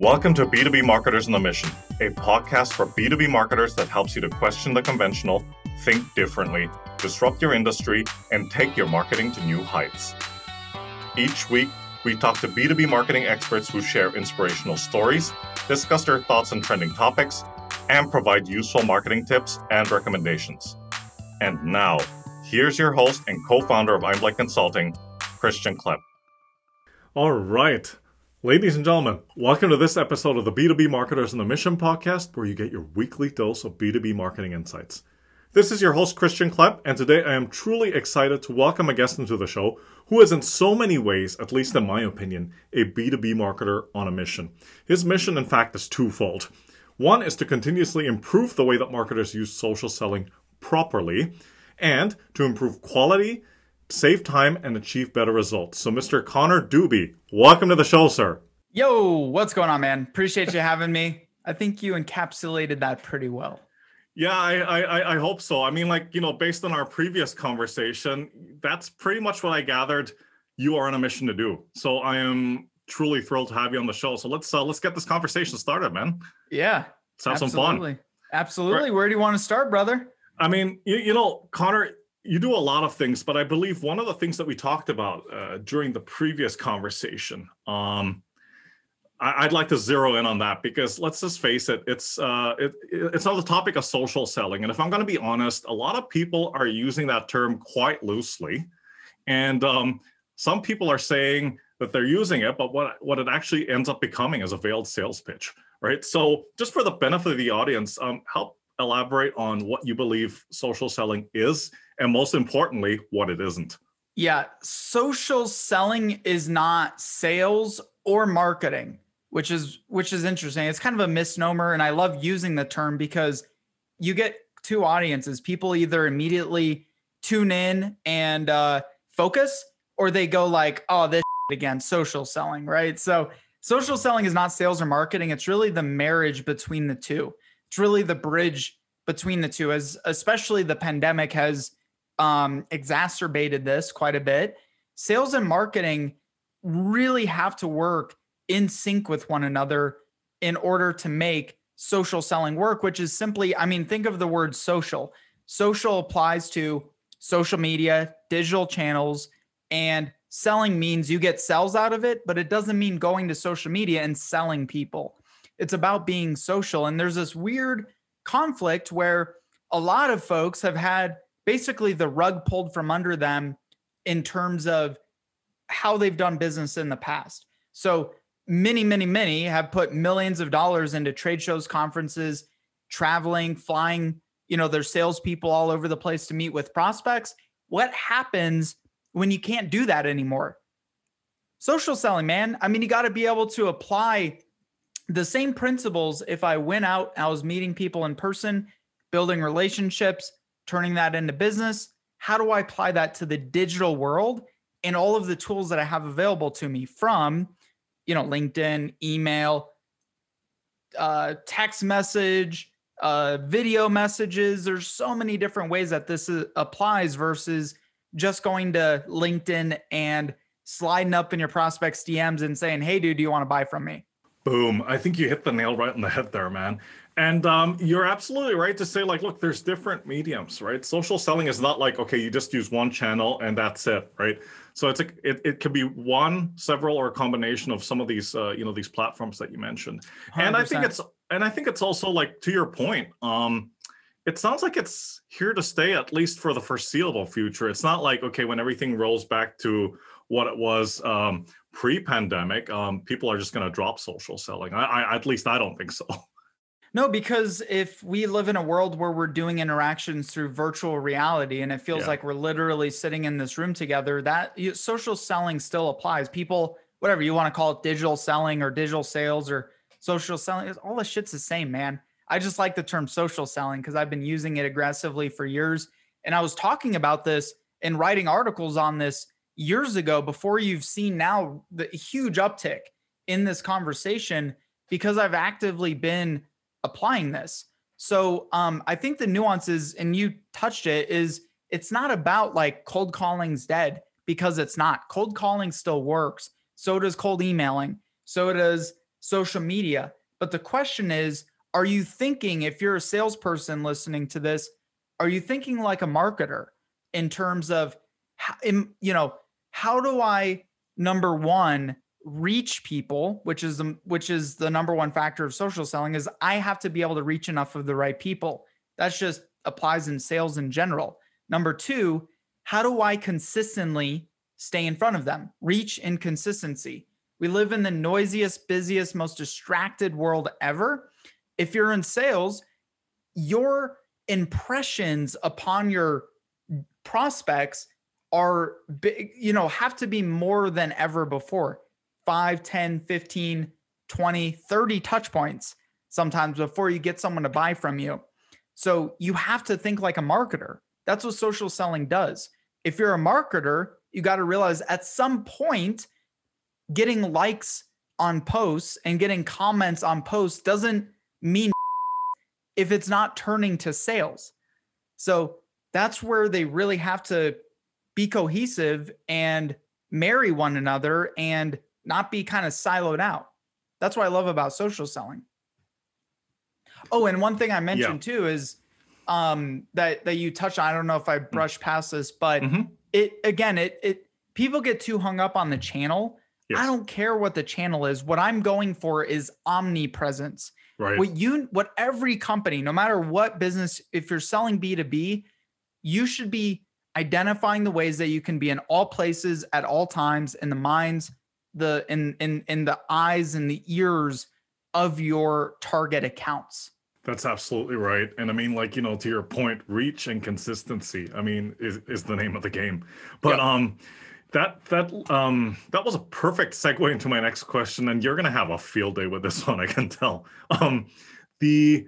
Welcome to B2B Marketers on the Mission, a podcast for B2B marketers that helps you to question the conventional, think differently, disrupt your industry, and take your marketing to new heights. Each week, we talk to B2B marketing experts who share inspirational stories, discuss their thoughts on trending topics, and provide useful marketing tips and recommendations. And now, here's your host and co founder of Einblick Consulting, Christian Klepp. All right. Ladies and gentlemen, welcome to this episode of the B2B Marketers on a Mission podcast, where you get your weekly dose of B2B marketing insights. This is your host, Christian Klepp, and today I am truly excited to welcome a guest into the show who is, in so many ways, at least in my opinion, a B2B marketer on a mission. His mission, in fact, is twofold. One is to continuously improve the way that marketers use social selling properly, and to improve quality save time, and achieve better results. So, Mr. Connor Dube, welcome to the show, sir. Yo, what's going on, man? Appreciate you having me. I think you encapsulated that pretty well. Yeah, I, I I hope so. I mean, like you know, based on our previous conversation, that's pretty much what I gathered. You are on a mission to do. So I am truly thrilled to have you on the show. So let's uh, let's get this conversation started, man. Yeah, let's have absolutely. some fun. Absolutely. Where do you want to start, brother? I mean, you, you know, Connor, you do a lot of things, but I believe one of the things that we talked about uh, during the previous conversation, um, I, would like to zero in on that because let's just face it, it's uh, it, it's on the topic of social selling, and if I'm going to be honest, a lot of people are using that term quite loosely, and um, some people are saying that they're using it, but what what it actually ends up becoming is a veiled sales pitch, right? So, just for the benefit of the audience, um, help elaborate on what you believe social selling is and most importantly, what it isn't. Yeah, social selling is not sales or marketing, which is which is interesting. It's kind of a misnomer and I love using the term because you get two audiences. People either immediately tune in and uh, focus or they go like, "Oh, this again, social selling," right? So, social selling is not sales or marketing. It's really the marriage between the two. It's really the bridge between the two as especially the pandemic has um, exacerbated this quite a bit. Sales and marketing really have to work in sync with one another in order to make social selling work, which is simply, I mean, think of the word social. Social applies to social media, digital channels, and selling means you get sales out of it, but it doesn't mean going to social media and selling people. It's about being social. And there's this weird conflict where a lot of folks have had basically the rug pulled from under them in terms of how they've done business in the past. So many, many, many have put millions of dollars into trade shows, conferences, traveling, flying, you know, their salespeople all over the place to meet with prospects. What happens when you can't do that anymore? Social selling, man. I mean, you got to be able to apply the same principles if I went out, I was meeting people in person, building relationships, turning that into business. How do I apply that to the digital world and all of the tools that I have available to me from, you know, LinkedIn, email, uh, text message, uh, video messages. There's so many different ways that this is, applies versus just going to LinkedIn and sliding up in your prospects DMs and saying, "Hey, dude, do you want to buy from me?" Boom! I think you hit the nail right on the head there, man. And um, you're absolutely right to say, like, look, there's different mediums, right? Social selling is not like, okay, you just use one channel and that's it, right? So it's a, it, it could be one, several, or a combination of some of these, uh, you know, these platforms that you mentioned. 100%. And I think it's, and I think it's also like to your point, um, it sounds like it's here to stay at least for the foreseeable future. It's not like okay, when everything rolls back to what it was um, pre-pandemic, um, people are just going to drop social selling. I, I, at least I don't think so. No, because if we live in a world where we're doing interactions through virtual reality and it feels yeah. like we're literally sitting in this room together, that you, social selling still applies. People, whatever you want to call it, digital selling or digital sales or social selling, all the shit's the same, man. I just like the term social selling because I've been using it aggressively for years. And I was talking about this and writing articles on this years ago before you've seen now the huge uptick in this conversation because I've actively been applying this. So um, I think the nuances, and you touched it, is it's not about like cold calling's dead because it's not. Cold calling still works. So does cold emailing. So does social media. But the question is, are you thinking, if you're a salesperson listening to this, are you thinking like a marketer in terms of, you know, how do I, number one, reach people, which is the which is the number one factor of social selling, is I have to be able to reach enough of the right people. That's just applies in sales in general. Number two, how do I consistently stay in front of them? Reach and consistency. We live in the noisiest, busiest, most distracted world ever. If you're in sales, your impressions upon your prospects are big, you know, have to be more than ever before. 5, 10, 15, 20, 30 touch points sometimes before you get someone to buy from you. So you have to think like a marketer. That's what social selling does. If you're a marketer, you got to realize at some point, getting likes on posts and getting comments on posts doesn't mean if it's not turning to sales. So that's where they really have to be cohesive and marry one another and not be kind of siloed out. That's what I love about social selling. Oh, and one thing I mentioned yeah. too is um that that you touched on. I don't know if I mm. brushed past this, but mm-hmm. it again, it it people get too hung up on the channel. Yes. I don't care what the channel is. What I'm going for is omnipresence. Right. What you what every company, no matter what business, if you're selling B2B, you should be identifying the ways that you can be in all places at all times in the minds, the in in in the eyes and the ears of your target accounts. That's absolutely right. And I mean, like, you know, to your point, reach and consistency, I mean, is, is the name of the game. But um that that um that was a perfect segue into my next question. And you're gonna have a field day with this one, I can tell. Um the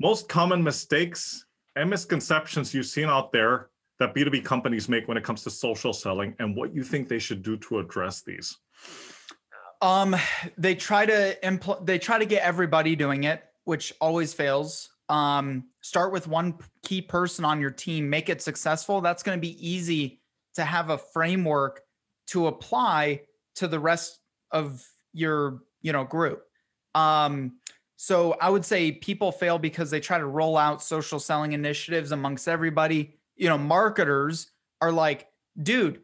most common mistakes and misconceptions you've seen out there that B2B companies make when it comes to social selling and what you think they should do to address these. Um, they try to impl- they try to get everybody doing it which always fails. Um, start with one key person on your team, make it successful. That's going to be easy to have a framework to apply to the rest of your, you know, group. Um, so I would say people fail because they try to roll out social selling initiatives amongst everybody. You know, marketers are like, dude,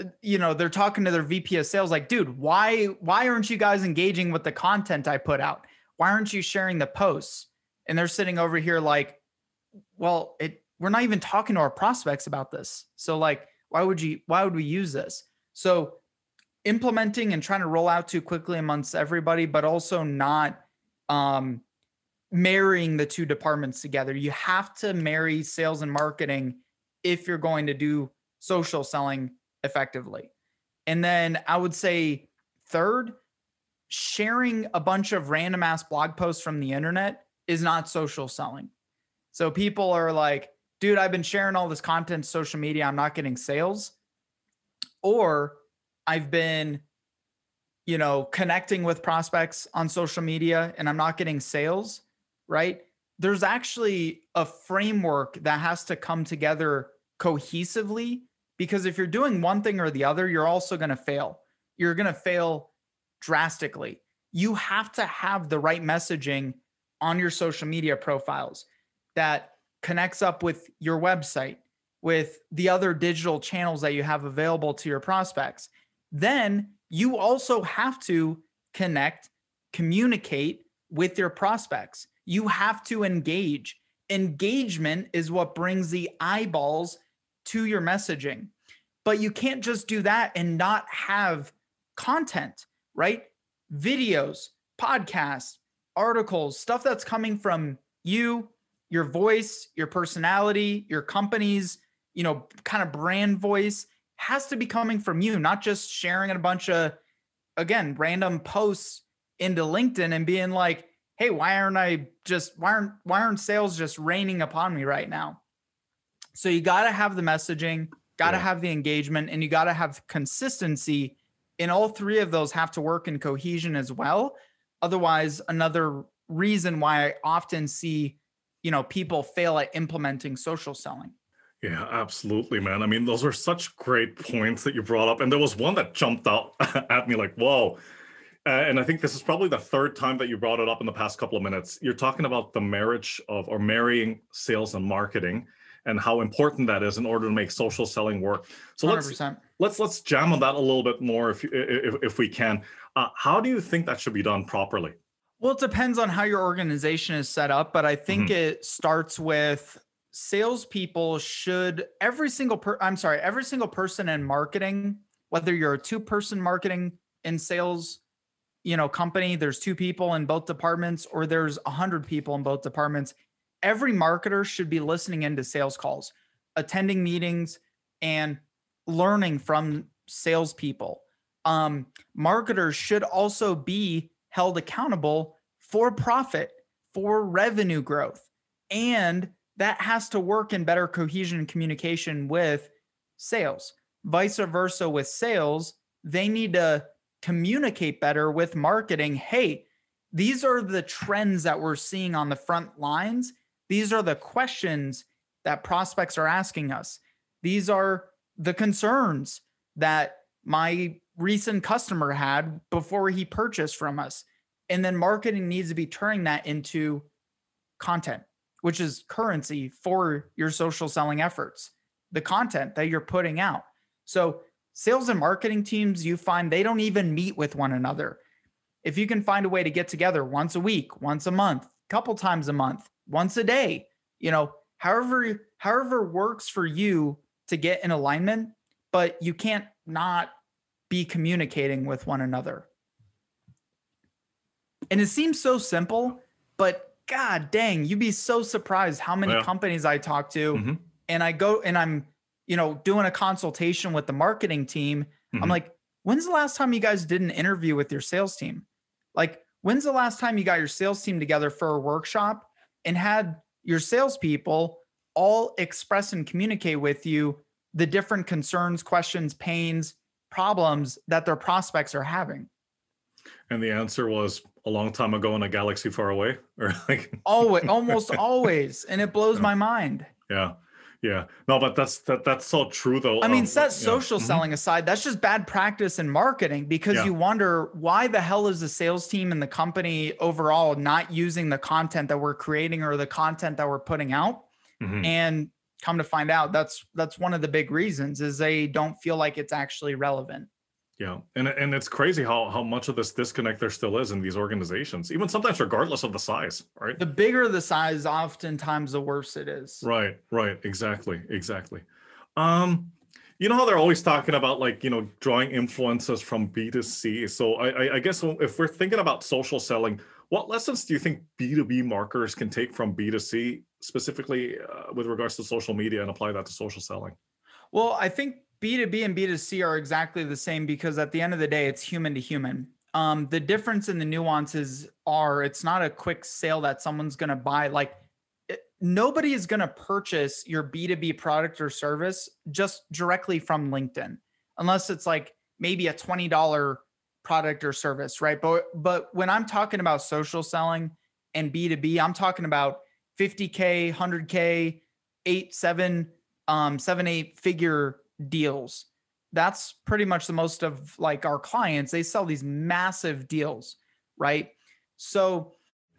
uh, you know, they're talking to their VP of sales like, dude, why why aren't you guys engaging with the content I put out? why aren't you sharing the posts? And they're sitting over here like, well, it we're not even talking to our prospects about this. So like, why would you why would we use this? So implementing and trying to roll out too quickly amongst everybody, but also not um marrying the two departments together. You have to marry sales and marketing if you're going to do social selling effectively. And then I would say third, sharing a bunch of random ass blog posts from the internet is not social selling. So people are like, dude, I've been sharing all this content social media, I'm not getting sales. Or I've been, you know, connecting with prospects on social media and I'm not getting sales, right? There's actually a framework that has to come together cohesively because if you're doing one thing or the other, you're also going to fail. You're going to fail drastically. You have to have the right messaging on your social media profiles that connects up with your website, with the other digital channels that you have available to your prospects. Then you also have to connect, communicate with your prospects. You have to engage. Engagement is what brings the eyeballs to your messaging. But you can't just do that and not have content right? Videos, podcasts, articles, stuff that's coming from you, your voice, your personality, your company's, you know, kind of brand voice has to be coming from you, not just sharing a bunch of, again, random posts into LinkedIn and being like, hey, why aren't I just, why aren't, why aren't sales just raining upon me right now? So you got to have the messaging, got to yeah. have the engagement, and you got to have consistency and all three of those have to work in cohesion as well. Otherwise, another reason why I often see, you know, people fail at implementing social selling. Yeah, absolutely, man. I mean, those are such great points that you brought up. And there was one that jumped out at me like, whoa, Uh, and I think this is probably the third time that you brought it up in the past couple of minutes. You're talking about the marriage of or marrying sales and marketing and how important that is in order to make social selling work. So let us let's let's jam on that a little bit more if if, if we can. Uh, how do you think that should be done properly? Well, it depends on how your organization is set up, but I think mm-hmm. it starts with salespeople should every single per I'm sorry, every single person in marketing, whether you're a two-person marketing in sales, you know, company, there's two people in both departments, or there's a hundred people in both departments. Every marketer should be listening into sales calls, attending meetings, and learning from salespeople. Um, marketers should also be held accountable for profit, for revenue growth. And that has to work in better cohesion and communication with sales. Vice versa with sales, they need to communicate better with marketing. Hey, these are the trends that we're seeing on the front lines. These are the questions that prospects are asking us. These are the concerns that my recent customer had before he purchased from us. And then marketing needs to be turning that into content, which is currency for your social selling efforts, the content that you're putting out. So, sales and marketing teams, you find they don't even meet with one another. If you can find a way to get together once a week, once a month, couple times a month, once a day, you know, however however works for you to get in alignment, but you can't not be communicating with one another. And it seems so simple, but god dang, you'd be so surprised how many yeah. companies I talk to mm-hmm. and I go and I'm, you know, doing a consultation with the marketing team. Mm-hmm. I'm like, when's the last time you guys did an interview with your sales team? Like, when's the last time you got your sales team together for a workshop and had your salespeople all express and communicate with you the different concerns, questions, pains, problems that their prospects are having? And the answer was a long time ago in a galaxy far away, or like always, almost always, and it blows yeah. my mind. Yeah, yeah. No, but that's that that's so true though. I mean, um, set social yeah. selling mm-hmm. aside, that's just bad practice in marketing because yeah. you wonder why the hell is the sales team and the company overall not using the content that we're creating or the content that we're putting out. Mm-hmm. And come to find out that's that's one of the big reasons is they don't feel like it's actually relevant yeah and and it's crazy how how much of this disconnect there still is in these organizations even sometimes regardless of the size right? The bigger the size oftentimes the worse it is. Right right exactly exactly. Um you know how they're always talking about like you know drawing influences from b2c so i i, I guess if we're thinking about social selling what lessons do you think b2b marketers can take from b2c specifically uh, with regards to social media and apply that to social selling? Well, I think B2B and B2C are exactly the same because at the end of the day, it's human to human. Um, the difference in the nuances are it's not a quick sale that someone's going to buy. Like it, nobody is going to purchase your B2B product or service just directly from LinkedIn, unless it's like maybe a $20 product or service, right? But but when I'm talking about social selling and B2B, I'm talking about 50K, 100K, eight, seven, um, seven, eight figure deals. That's pretty much the most of like our clients. They sell these massive deals, right? So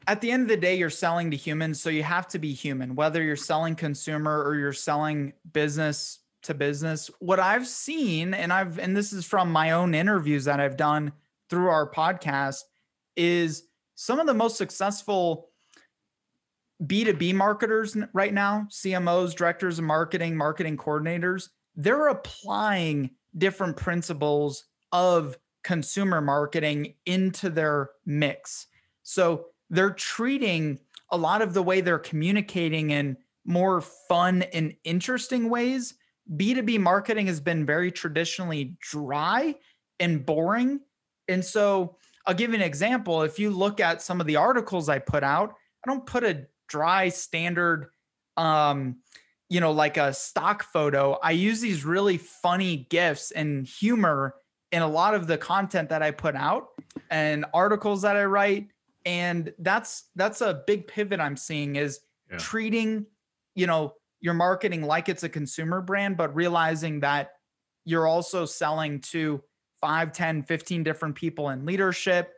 at the end of the day, you're selling to humans. So you have to be human, whether you're selling consumer or you're selling business to business. What I've seen, and I've, and this is from my own interviews that I've done through our podcast, is some of the most successful B2B marketers right now, CMOs, directors of marketing, marketing coordinators, they're applying different principles of consumer marketing into their mix. So they're treating a lot of the way they're communicating in more fun and interesting ways. B2B marketing has been very traditionally dry and boring. And so I'll give you an example. If you look at some of the articles I put out, I don't put a dry standard um you know like a stock photo i use these really funny gifs and humor in a lot of the content that i put out and articles that i write and that's that's a big pivot i'm seeing is yeah. treating you know your marketing like it's a consumer brand but realizing that you're also selling to 5, 10, 15 different people in leadership.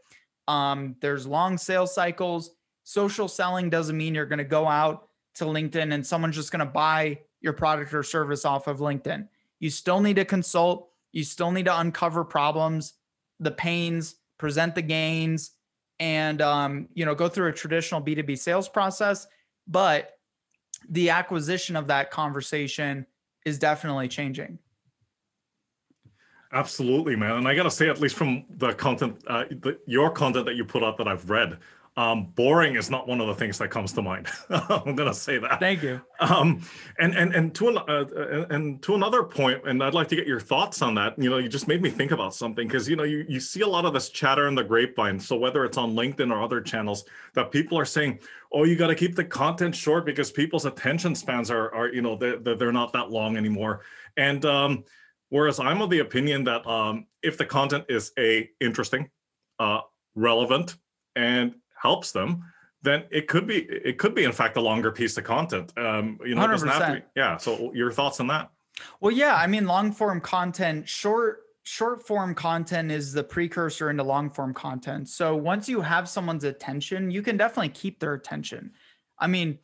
Um, there's long sales cycles. Social selling doesn't mean you're going to go out to LinkedIn and someone's just going to buy your product or service off of LinkedIn. You still need to consult, you still need to uncover problems, the pains, present the gains, and um, you know, go through a traditional B2B sales process. But the acquisition of that conversation is definitely changing. Absolutely, man. And I got to say, at least from the content, uh, the, your content that you put out that I've read, um, boring is not one of the things that comes to mind. I'm gonna say that. Thank you. Um, and and and to an, uh, and to another point, and I'd like to get your thoughts on that. You know, you just made me think about something because you know you you see a lot of this chatter in the grapevine. So whether it's on LinkedIn or other channels, that people are saying, "Oh, you got to keep the content short because people's attention spans are are you know they're they're not that long anymore." And um, whereas I'm of the opinion that um, if the content is a interesting, uh, relevant, and helps them, then it could be it could be in fact a longer piece of content. Um, you know, it doesn't have to be. Yeah. So your thoughts on that? Well, yeah. I mean, long form content, short short form content is the precursor into long form content. So once you have someone's attention, you can definitely keep their attention. I mean,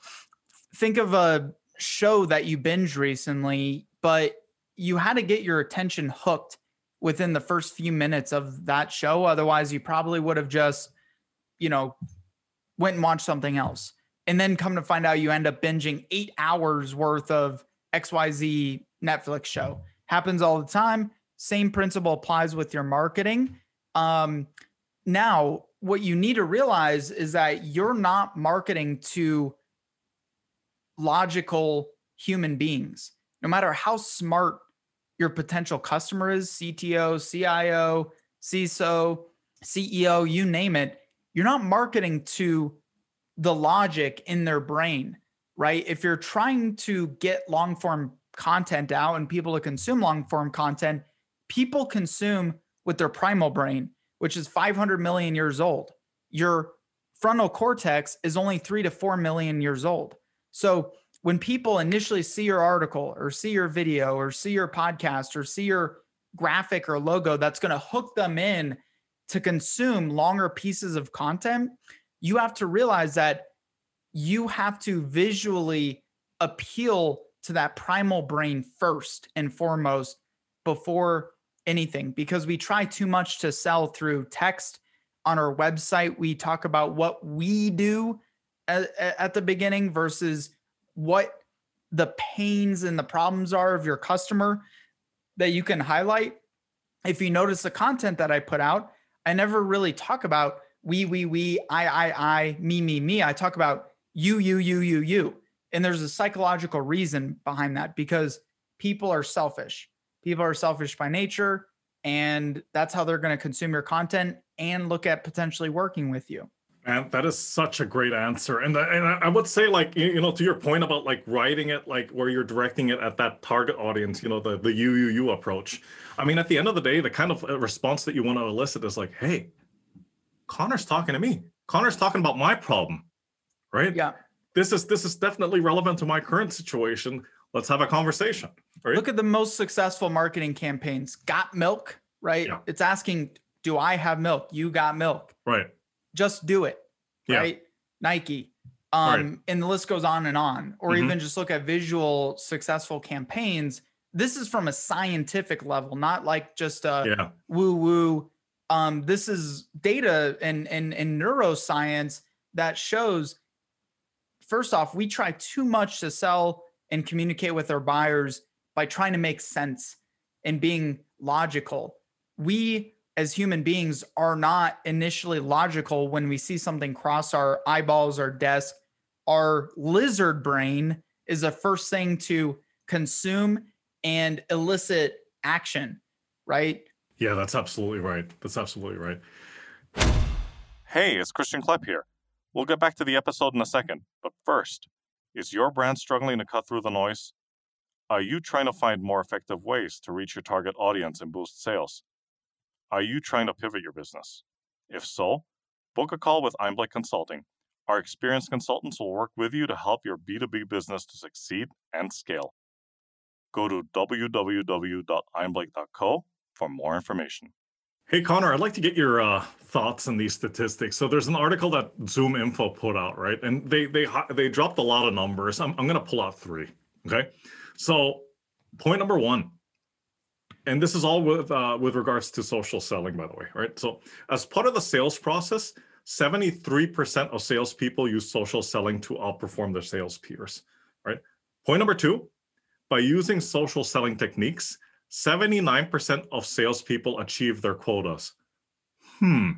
think of a show that you binge recently, but you had to get your attention hooked within the first few minutes of that show. Otherwise, you probably would have just you know, went and watched something else. And then come to find out you end up binging eight hours worth of XYZ Netflix show. Happens all the time. Same principle applies with your marketing. Um, now, what you need to realize is that you're not marketing to logical human beings. No matter how smart your potential customer is CTO, CIO, CISO, CEO, you name it you're not marketing to the logic in their brain, right? If you're trying to get long form content out and people to consume long form content, people consume with their primal brain, which is 500 million years old. Your frontal cortex is only three to four million years old. So when people initially see your article or see your video or see your podcast or see your graphic or logo that's going to hook them in to consume longer pieces of content, you have to realize that you have to visually appeal to that primal brain first and foremost before anything because we try too much to sell through text. On our website we talk about what we do at, at, the beginning versus what the pains and the problems are of your customer that you can highlight. If you notice the content that i put out I never really talk about we, we, we, I, I, I, me, me, me. I talk about you, you, you, you, you. And there's a psychological reason behind that because people are selfish. People are selfish by nature. And that's how they're going to consume your content and look at potentially working with you. And that is such a great answer. And, and I would say, like, you know, to your point about like writing it, like where you're directing it at that target audience, you know, the, the you, you, you approach. I mean, at the end of the day, the kind of uh, response that you want to elicit is like, hey, Connor's talking to me. Connor's talking about my problem, right? Yeah. This is this is definitely relevant to my current situation. Let's have a conversation. Right? Look at the most successful marketing campaigns. Got milk, right? Yeah. It's asking, do I have milk? You got milk. Right. Just do it. Yeah. Right. Nike. Um, right. and the list goes on and on. Or mm-hmm. even just look at visual successful campaigns this is from a scientific level, not like just a yeah. woo woo. Um, this is data and, and, and neuroscience that shows first off, we try too much to sell and communicate with our buyers by trying to make sense and being logical. We as human beings are not initially logical when we see something cross our eyeballs or desk. Our lizard brain is the first thing to consume and elicit action, right? Yeah, that's absolutely right. That's absolutely right. Hey, it's Christian Klepp here. We'll get back to the episode in a second, but first, is your brand struggling to cut through the noise? Are you trying to find more effective ways to reach your target audience and boost sales? Are you trying to pivot your business? If so, book a call with Einblick Consulting. Our experienced consultants will work with you to help your B2B business to succeed and scale go to www.einblick.co for more information. Hey, Connor, I'd like to get your uh, thoughts on these statistics. So there's an article that Zoom Info put out, right? And they they they dropped a lot of numbers. I'm I'm going to pull out three. Okay, so point number one, and this is all with uh, with regards to social selling, by the way, right? So as part of the sales process, 73% of salespeople use social selling to outperform their sales peers, right? Point number two, by using social selling techniques, 79% of salespeople achieve their quotas. Hmm.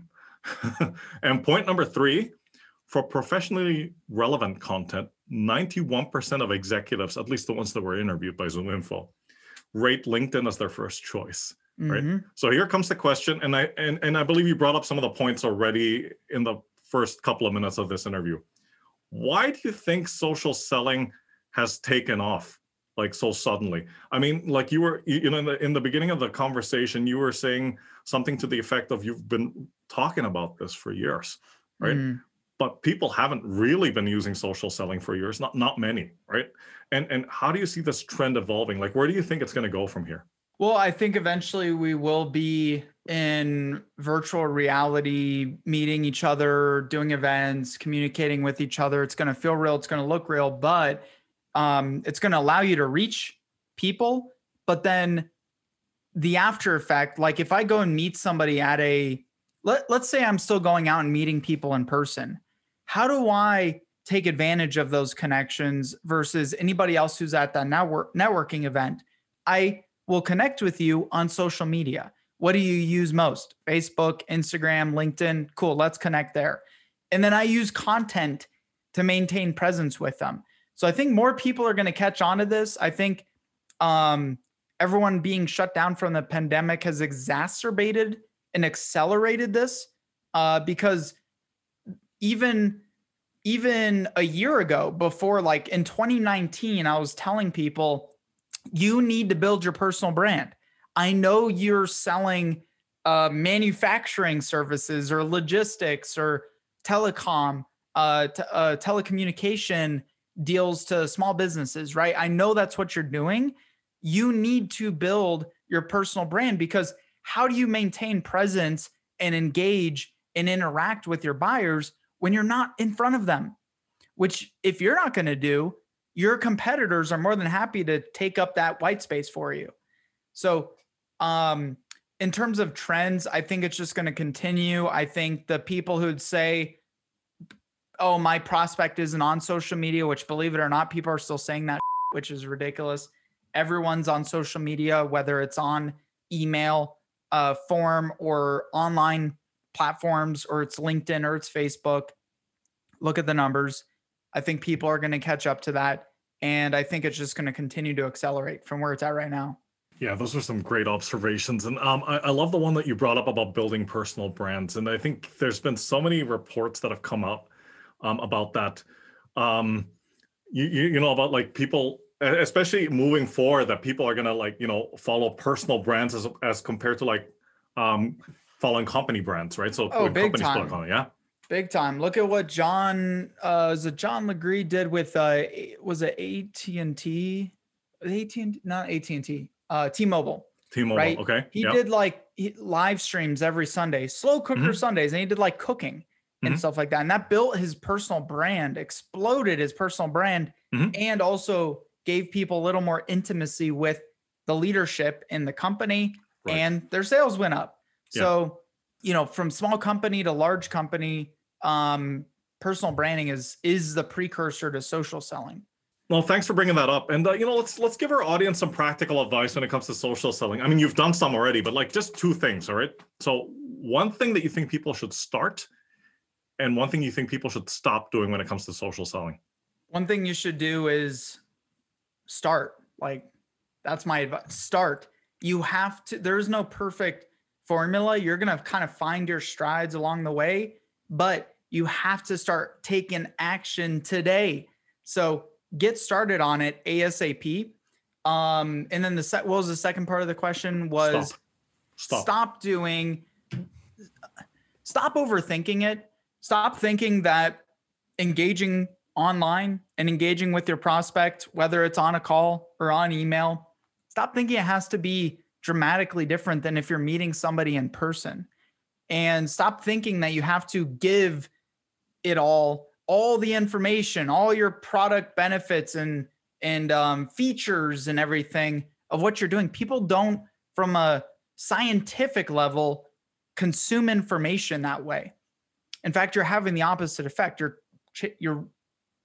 and point number three, for professionally relevant content, 91% of executives, at least the ones that were interviewed by Zoom Info, rate LinkedIn as their first choice. Right. Mm-hmm. So here comes the question, and I and, and I believe you brought up some of the points already in the first couple of minutes of this interview. Why do you think social selling has taken off like so suddenly? I mean, like you were you know in the in the beginning of the conversation, you were saying something to the effect of you've been talking about this for years, right? Mm but people haven't really been using social selling for years not not many right? And and how do you see this trend evolving? Like where do you think it's going to go from here? Well i think eventually we will be in virtual reality meeting each other doing events communicating with each other. It's going to feel real it's going to look real but um, it's going to allow you to reach people but then the after effect like if i go and meet somebody at a let, let's say i'm still going out and meeting people in person how do I take advantage of those connections versus anybody else who's at that network networking event? I will connect with you on social media. What do you use most? Facebook, Instagram, LinkedIn. Cool, let's connect there. And then I use content to maintain presence with them. So I think more people are going to catch on to this. I think um, everyone being shut down from the pandemic has exacerbated and accelerated this uh, because even even a year ago before like in 2019 i was telling people you need to build your personal brand. I know you're selling uh, manufacturing services or logistics or telecom uh, t- uh, telecommunication deals to small businesses right? I know that's what you're doing. You need to build your personal brand because how do you maintain presence and engage and interact with your buyers when you're not in front of them, which if you're not going to do, your competitors are more than happy to take up that white space for you. So, um, in terms of trends, I think it's just going to continue. I think the people who'd say, oh, my prospect isn't on social media, which believe it or not, people are still saying that, which is ridiculous. Everyone's on social media, whether it's on email, uh, form, or online platforms or it's LinkedIn or it's Facebook. Look at the numbers. I think people are going to catch up to that. And I think it's just going to continue to accelerate from where it's at right now. Yeah, those are some great observations. And um, I, I, love the one that you brought up about building personal brands. And I think there's been so many reports that have come up um, about that. Um, you, you, you know, about like people, especially moving forward, that people are going to like, you know, follow personal brands as, as compared to like um, following company brands, right? So oh, big time. Yeah. Big time. Look at what John uh is it John Legere did with uh was it AT&T? AT&T not AT&T. Uh T-Mobile. T-Mobile, right? okay. He yep. did like he, live streams every Sunday, slow cooker mm-hmm. Sundays, and he did like cooking and mm-hmm. stuff like that. And that built his personal brand, exploded his personal brand, mm-hmm. and also gave people a little more intimacy with the leadership in the company right. and their sales went up. So, you know, from small company to large company, um, personal branding is is the precursor to social selling. Well, thanks for bringing that up. And uh, you know, let's let's give our audience some practical advice when it comes to social selling. I mean, you've done some already, but like just two things, all right? So, one thing that you think people should start and one thing you think people should stop doing when it comes to social selling. One thing you should do is start. Like that's my advice. Start. You have to there's no perfect formula. You're going to kind of find your strides along the way, but you have to start taking action today. So get started on it ASAP. Um, and then the set, what was the second part of the question was stop. Stop. stop doing, stop overthinking it. Stop thinking that engaging online and engaging with your prospect, whether it's on a call or on email, stop thinking it has to be dramatically different than if you're meeting somebody in person. And stop thinking that you have to give it all, all the information, all your product benefits and and um, features and everything of what you're doing. People don't, from a scientific level, consume information that way. In fact, you're having the opposite effect. You're you're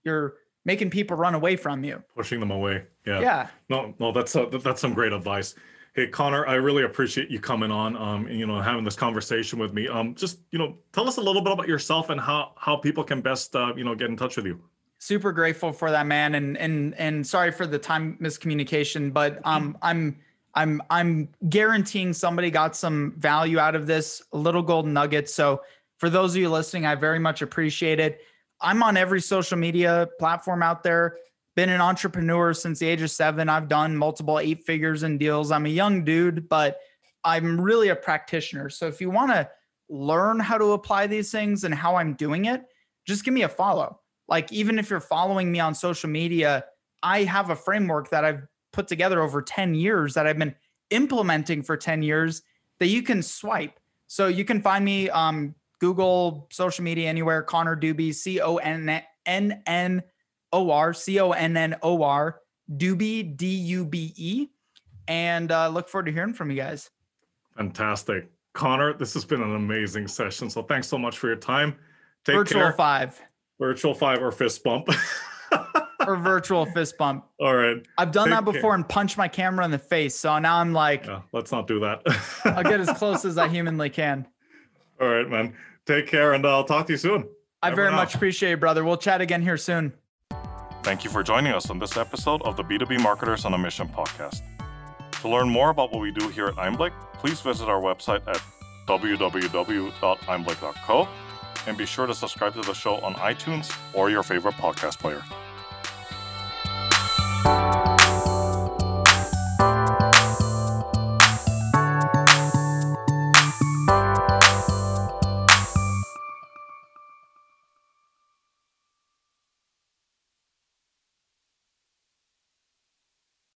you're making people run away from you, pushing them away. Yeah. Yeah. No, no, that's uh, that's some great advice. Hey, Connor, I really appreciate you coming on, um, and, you know, having this conversation with me. Um, just, you know, tell us a little bit about yourself and how how people can best, uh, you know, get in touch with you. Super grateful for that, man, and and and sorry for the time miscommunication, but um, I'm I'm I'm guaranteeing somebody got some value out of this, little golden nugget. So for those of you listening, I very much appreciate it. I'm on every social media platform out there been an entrepreneur since the age of seven. I've done multiple eight figures in deals. I'm a young dude, but I'm really a practitioner. So if you want to learn how to apply these things and how I'm doing it, just give me a follow. Like, even if you're following me on social media, I have a framework that I've put together over 10 years that I've been implementing for 10 years that you can swipe. So you can find me um Google, social media, anywhere, Connor Dube, C O N N N O R C O N N O R Dube D U B E, and uh, look forward to hearing from you guys. Fantastic, Connor. This has been an amazing session. So thanks so much for your time. Take care. virtual care. five, virtual five, or fist bump. or virtual fist bump. All right. I've done Take that before care. and punched my camera in the face. So now I'm like, yeah, let's not do that. I'll get as close as I humanly can. All right, man. Take care, and I'll talk to you soon. I very much appreciate it, brother. We'll chat again here soon. Thank you for joining us on this episode of the B2B Marketers on a Mission podcast. To learn more about what we do here at Einblick, please visit our website at www.einblick.co and be sure to subscribe to the show on iTunes or your favorite podcast player.